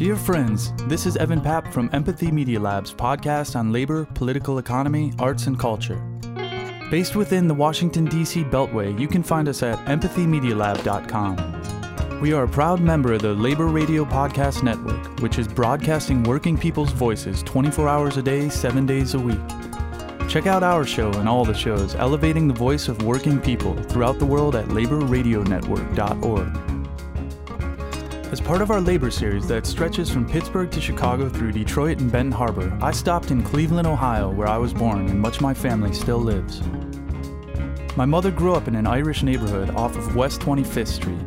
Dear friends, this is Evan Papp from Empathy Media Lab's podcast on labor, political economy, arts, and culture. Based within the Washington, D.C. Beltway, you can find us at empathymedialab.com. We are a proud member of the Labor Radio Podcast Network, which is broadcasting working people's voices 24 hours a day, 7 days a week. Check out our show and all the shows elevating the voice of working people throughout the world at laborradionetwork.org. As part of our labor series that stretches from Pittsburgh to Chicago through Detroit and Benton Harbor, I stopped in Cleveland, Ohio, where I was born and much of my family still lives. My mother grew up in an Irish neighborhood off of West 25th Street,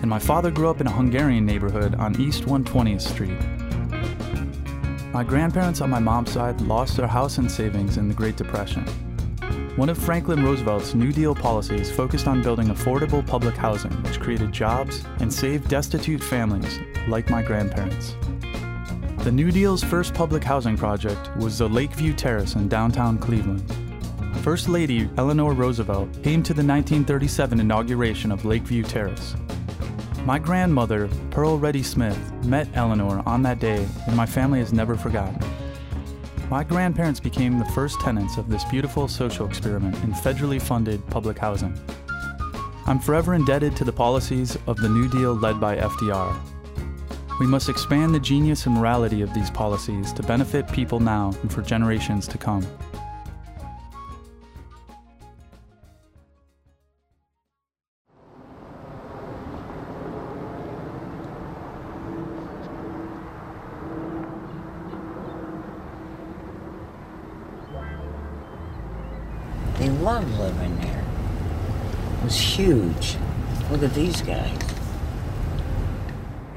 and my father grew up in a Hungarian neighborhood on East 120th Street. My grandparents on my mom's side lost their house and savings in the Great Depression. One of Franklin Roosevelt's New Deal policies focused on building affordable public housing, which created jobs and saved destitute families like my grandparents. The New Deal's first public housing project was the Lakeview Terrace in downtown Cleveland. First Lady Eleanor Roosevelt came to the 1937 inauguration of Lakeview Terrace. My grandmother, Pearl Reddy Smith, met Eleanor on that day, and my family has never forgotten. My grandparents became the first tenants of this beautiful social experiment in federally funded public housing. I'm forever indebted to the policies of the New Deal led by FDR. We must expand the genius and morality of these policies to benefit people now and for generations to come. Loved living there. It was huge. Look at these guys.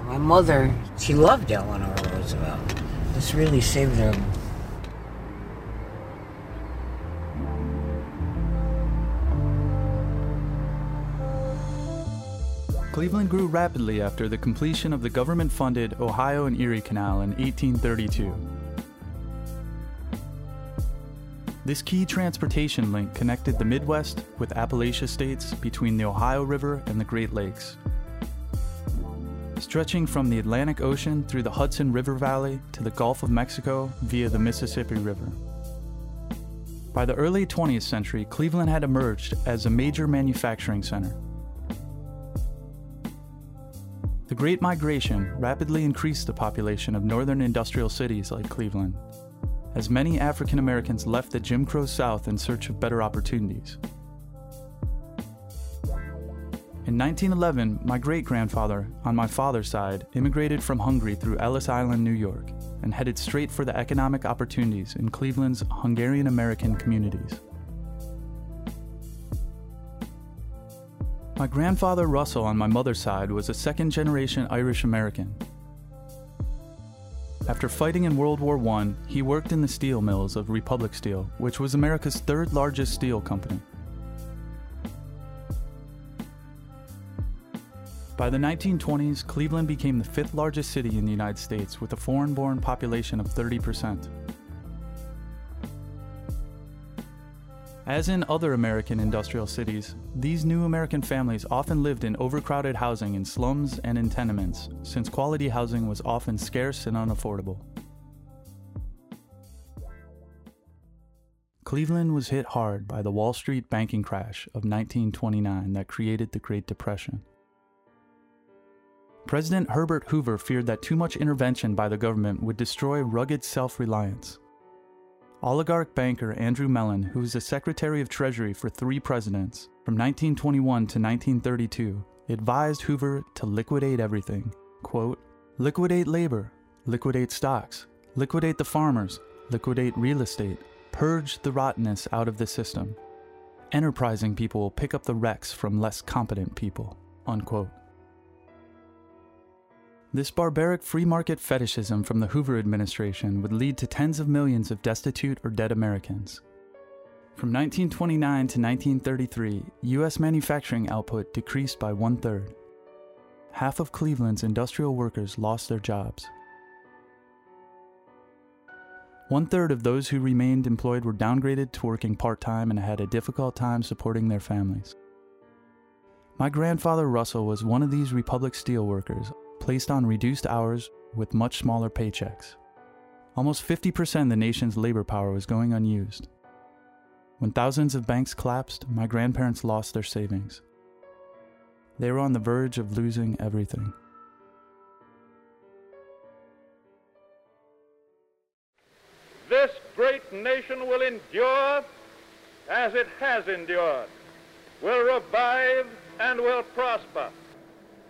My mother, she loved Eleanor Roosevelt. This really saved her. Cleveland grew rapidly after the completion of the government funded Ohio and Erie Canal in 1832. This key transportation link connected the Midwest with Appalachia states between the Ohio River and the Great Lakes. Stretching from the Atlantic Ocean through the Hudson River Valley to the Gulf of Mexico via the Mississippi River. By the early 20th century, Cleveland had emerged as a major manufacturing center. The Great Migration rapidly increased the population of northern industrial cities like Cleveland, as many African Americans left the Jim Crow South in search of better opportunities. In 1911, my great grandfather, on my father's side, immigrated from Hungary through Ellis Island, New York, and headed straight for the economic opportunities in Cleveland's Hungarian American communities. My grandfather Russell on my mother's side was a second generation Irish American. After fighting in World War I, he worked in the steel mills of Republic Steel, which was America's third largest steel company. By the 1920s, Cleveland became the fifth largest city in the United States with a foreign born population of 30%. As in other American industrial cities, these new American families often lived in overcrowded housing in slums and in tenements, since quality housing was often scarce and unaffordable. Cleveland was hit hard by the Wall Street banking crash of 1929 that created the Great Depression. President Herbert Hoover feared that too much intervention by the government would destroy rugged self reliance. Oligarch banker Andrew Mellon, who was the Secretary of Treasury for three presidents, from 1921 to 1932, advised Hoover to liquidate everything. Quote, liquidate labor, liquidate stocks, liquidate the farmers, liquidate real estate, purge the rottenness out of the system. Enterprising people will pick up the wrecks from less competent people. Unquote. This barbaric free market fetishism from the Hoover administration would lead to tens of millions of destitute or dead Americans. From 1929 to 1933, U.S. manufacturing output decreased by one third. Half of Cleveland's industrial workers lost their jobs. One third of those who remained employed were downgraded to working part time and had a difficult time supporting their families. My grandfather Russell was one of these Republic Steel workers, placed on reduced hours with much smaller paychecks. Almost 50% of the nation's labor power was going unused. When thousands of banks collapsed, my grandparents lost their savings. They were on the verge of losing everything. This great nation will endure as it has endured, will revive and will prosper.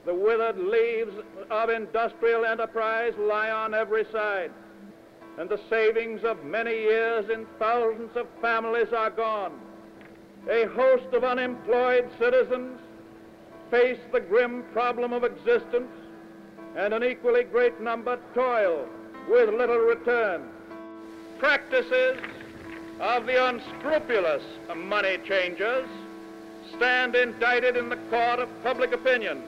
The withered leaves of industrial enterprise lie on every side, and the savings of many years in thousands of families are gone. A host of unemployed citizens face the grim problem of existence, and an equally great number toil with little return. Practices of the unscrupulous money changers stand indicted in the court of public opinion.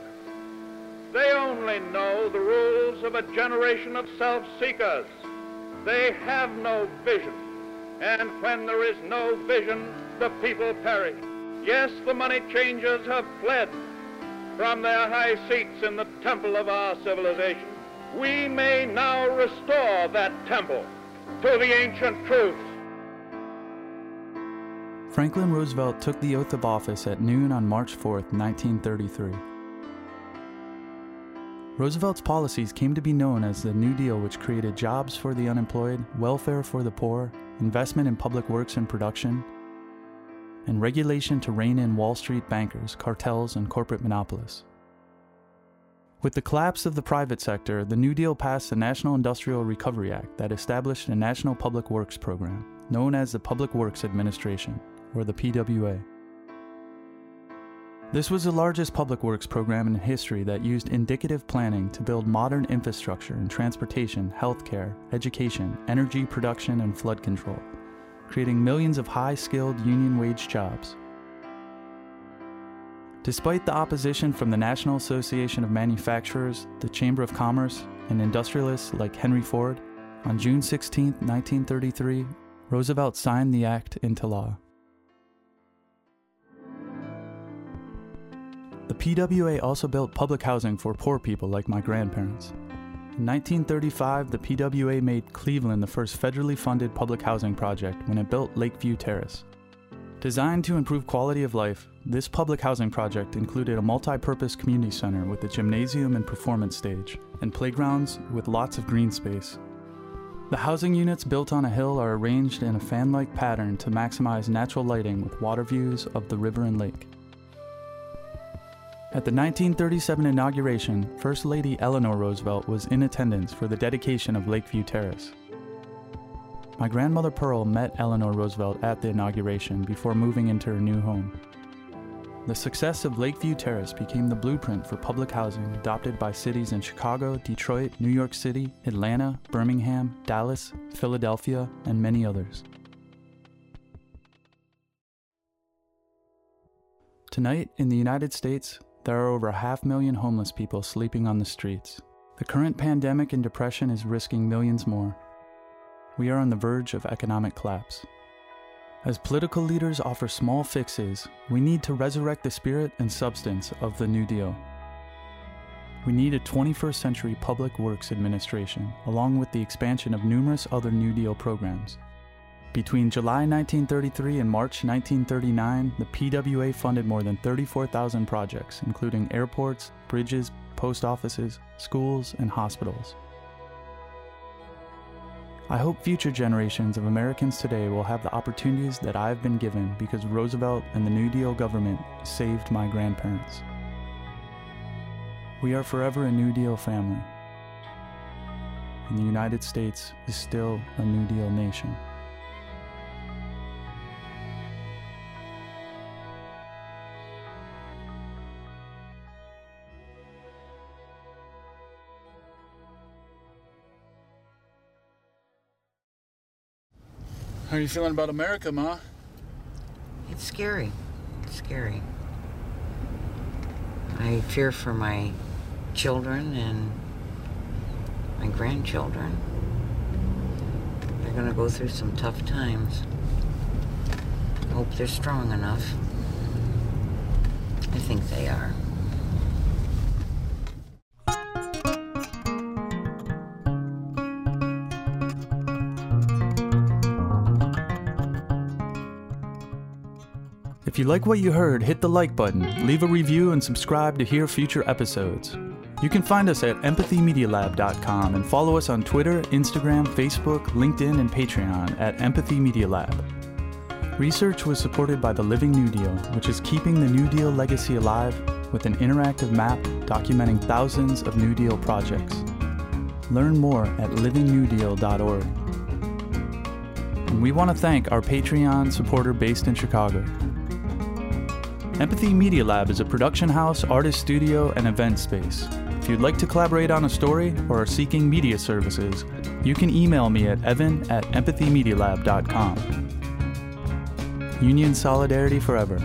They only know the rules of a generation of self-seekers. They have no vision. And when there is no vision, the people perish. Yes, the money changers have fled from their high seats in the temple of our civilization. We may now restore that temple to the ancient truths. Franklin Roosevelt took the oath of office at noon on March 4, 1933. Roosevelt's policies came to be known as the New Deal, which created jobs for the unemployed, welfare for the poor, investment in public works and production, and regulation to rein in Wall Street bankers, cartels, and corporate monopolists. With the collapse of the private sector, the New Deal passed the National Industrial Recovery Act that established a national public works program, known as the Public Works Administration, or the PWA. This was the largest public works program in history that used indicative planning to build modern infrastructure in transportation, healthcare, education, energy production, and flood control, creating millions of high skilled union wage jobs. Despite the opposition from the National Association of Manufacturers, the Chamber of Commerce, and industrialists like Henry Ford, on June 16, 1933, Roosevelt signed the act into law. The PWA also built public housing for poor people like my grandparents. In 1935, the PWA made Cleveland the first federally funded public housing project when it built Lakeview Terrace. Designed to improve quality of life, this public housing project included a multi purpose community center with a gymnasium and performance stage, and playgrounds with lots of green space. The housing units built on a hill are arranged in a fan like pattern to maximize natural lighting with water views of the river and lake. At the 1937 inauguration, First Lady Eleanor Roosevelt was in attendance for the dedication of Lakeview Terrace. My grandmother Pearl met Eleanor Roosevelt at the inauguration before moving into her new home. The success of Lakeview Terrace became the blueprint for public housing adopted by cities in Chicago, Detroit, New York City, Atlanta, Birmingham, Dallas, Philadelphia, and many others. Tonight, in the United States, there are over a half million homeless people sleeping on the streets. The current pandemic and depression is risking millions more. We are on the verge of economic collapse. As political leaders offer small fixes, we need to resurrect the spirit and substance of the New Deal. We need a 21st century public works administration, along with the expansion of numerous other New Deal programs. Between July 1933 and March 1939, the PWA funded more than 34,000 projects, including airports, bridges, post offices, schools, and hospitals. I hope future generations of Americans today will have the opportunities that I've been given because Roosevelt and the New Deal government saved my grandparents. We are forever a New Deal family, and the United States is still a New Deal nation. How are you feeling about America, Ma? It's scary. It's scary. I fear for my children and my grandchildren. They're going to go through some tough times. Hope they're strong enough. I think they are. If you like what you heard, hit the like button, leave a review, and subscribe to hear future episodes. You can find us at empathymedialab.com and follow us on Twitter, Instagram, Facebook, LinkedIn, and Patreon at Empathy Media Lab. Research was supported by the Living New Deal, which is keeping the New Deal legacy alive with an interactive map documenting thousands of New Deal projects. Learn more at livingnewdeal.org. And we want to thank our Patreon supporter based in Chicago. Empathy Media Lab is a production house, artist studio, and event space. If you'd like to collaborate on a story or are seeking media services, you can email me at evan at empathymedialab.com. Union Solidarity Forever.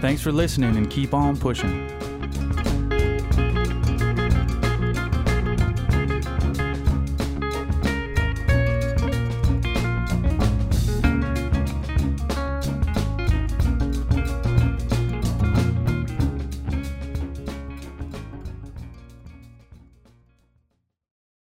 Thanks for listening and keep on pushing.